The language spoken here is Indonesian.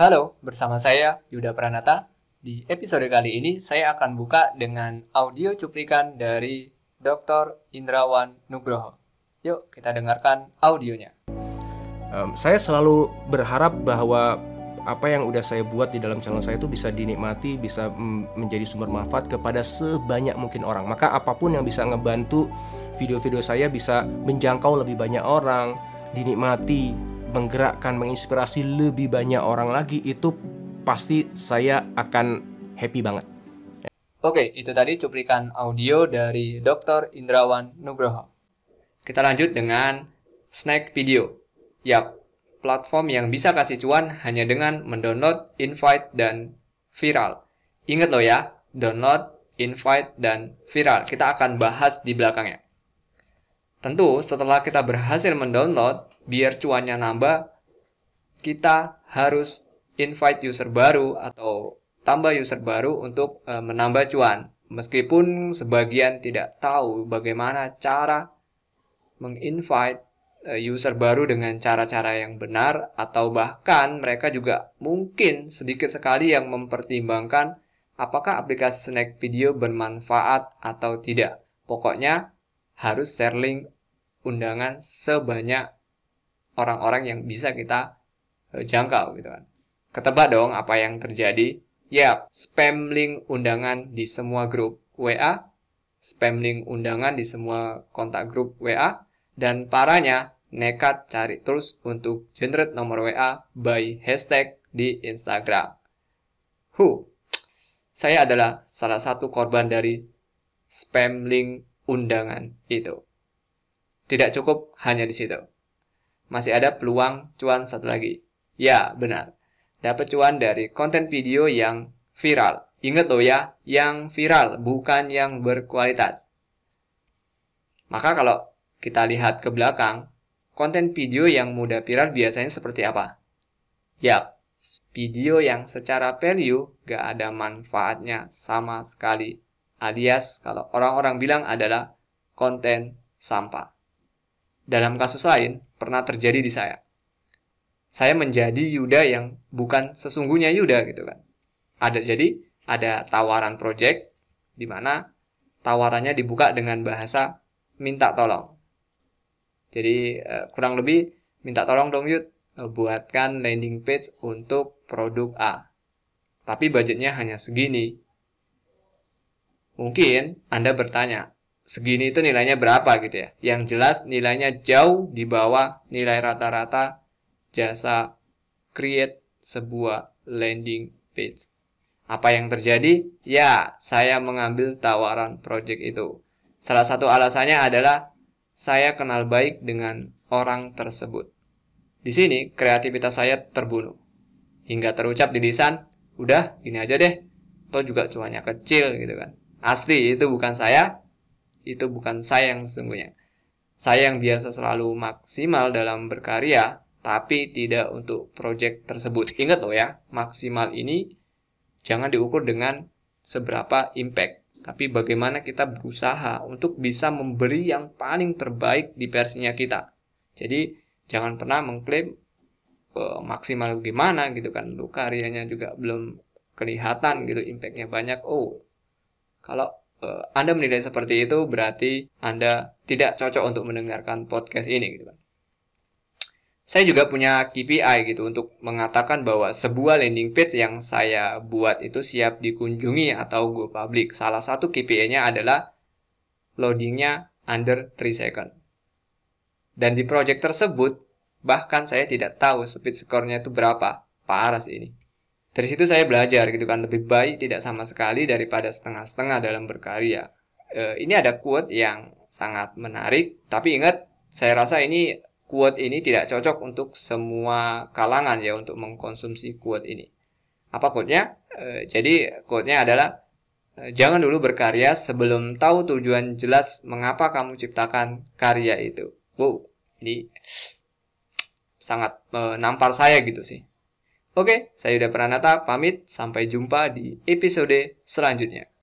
Halo, bersama saya Yuda Pranata. Di episode kali ini saya akan buka dengan audio cuplikan dari Dr. Indrawan Nugroho. Yuk kita dengarkan audionya. Um, saya selalu berharap bahwa apa yang udah saya buat di dalam channel saya itu bisa dinikmati, bisa menjadi sumber manfaat kepada sebanyak mungkin orang. Maka apa pun yang bisa ngebantu video-video saya bisa menjangkau lebih banyak orang, dinikmati, menggerakkan, menginspirasi lebih banyak orang lagi itu pasti saya akan happy banget. Oke, itu tadi cuplikan audio dari Dr. Indrawan Nugroho. Kita lanjut dengan snack video. Yap, platform yang bisa kasih cuan hanya dengan mendownload, invite, dan viral. Ingat loh ya, download, invite, dan viral. Kita akan bahas di belakangnya. Tentu setelah kita berhasil mendownload, biar cuannya nambah, kita harus invite user baru atau tambah user baru untuk e, menambah cuan. Meskipun sebagian tidak tahu bagaimana cara menginvite e, user baru dengan cara-cara yang benar atau bahkan mereka juga mungkin sedikit sekali yang mempertimbangkan apakah aplikasi snack video bermanfaat atau tidak. Pokoknya harus share link undangan sebanyak orang-orang yang bisa kita uh, jangkau gitu kan. Ketebak dong apa yang terjadi? Ya, spam link undangan di semua grup WA, spam link undangan di semua kontak grup WA, dan parahnya nekat cari terus untuk generate nomor WA by hashtag di Instagram. Huh, saya adalah salah satu korban dari spam link undangan itu. Tidak cukup hanya di situ. Masih ada peluang cuan satu lagi. Ya, benar. Dapat cuan dari konten video yang viral. Ingat loh ya, yang viral, bukan yang berkualitas. Maka kalau kita lihat ke belakang, konten video yang mudah viral biasanya seperti apa? Yap, video yang secara value gak ada manfaatnya sama sekali. Alias kalau orang-orang bilang adalah konten sampah. Dalam kasus lain, pernah terjadi di saya. Saya menjadi Yuda yang bukan sesungguhnya Yuda gitu kan. Ada jadi ada tawaran project di mana tawarannya dibuka dengan bahasa minta tolong. Jadi eh, kurang lebih minta tolong dong Yud buatkan landing page untuk produk A. Tapi budgetnya hanya segini. Mungkin Anda bertanya, segini itu nilainya berapa gitu ya. Yang jelas nilainya jauh di bawah nilai rata-rata jasa create sebuah landing page. Apa yang terjadi? Ya, saya mengambil tawaran project itu. Salah satu alasannya adalah saya kenal baik dengan orang tersebut. Di sini kreativitas saya terbunuh. Hingga terucap di lisan, udah gini aja deh. Toh juga cuanya kecil gitu kan. Asli itu bukan saya, itu bukan saya yang sesungguhnya. Saya yang biasa selalu maksimal dalam berkarya, tapi tidak untuk project tersebut. Ingat loh ya, maksimal ini jangan diukur dengan seberapa impact, tapi bagaimana kita berusaha untuk bisa memberi yang paling terbaik di versinya kita. Jadi jangan pernah mengklaim uh, maksimal gimana gitu kan, lu karyanya juga belum kelihatan gitu impactnya banyak. Oh, kalau uh, Anda menilai seperti itu berarti Anda tidak cocok untuk mendengarkan podcast ini gitu kan. Saya juga punya KPI gitu untuk mengatakan bahwa sebuah landing page yang saya buat itu siap dikunjungi atau go public. Salah satu KPI-nya adalah loadingnya under 3 second. Dan di project tersebut, bahkan saya tidak tahu speed score-nya itu berapa. Parah sih ini. Dari situ saya belajar gitu kan lebih baik tidak sama sekali daripada setengah-setengah dalam berkarya. E, ini ada quote yang sangat menarik, tapi ingat saya rasa ini quote ini tidak cocok untuk semua kalangan ya untuk mengkonsumsi quote ini. Apa quote-nya? E, jadi quote-nya adalah e, jangan dulu berkarya sebelum tahu tujuan jelas mengapa kamu ciptakan karya itu. Wow, ini sangat e, nampar saya gitu sih. Oke, saya udah Pranata pamit. Sampai jumpa di episode selanjutnya.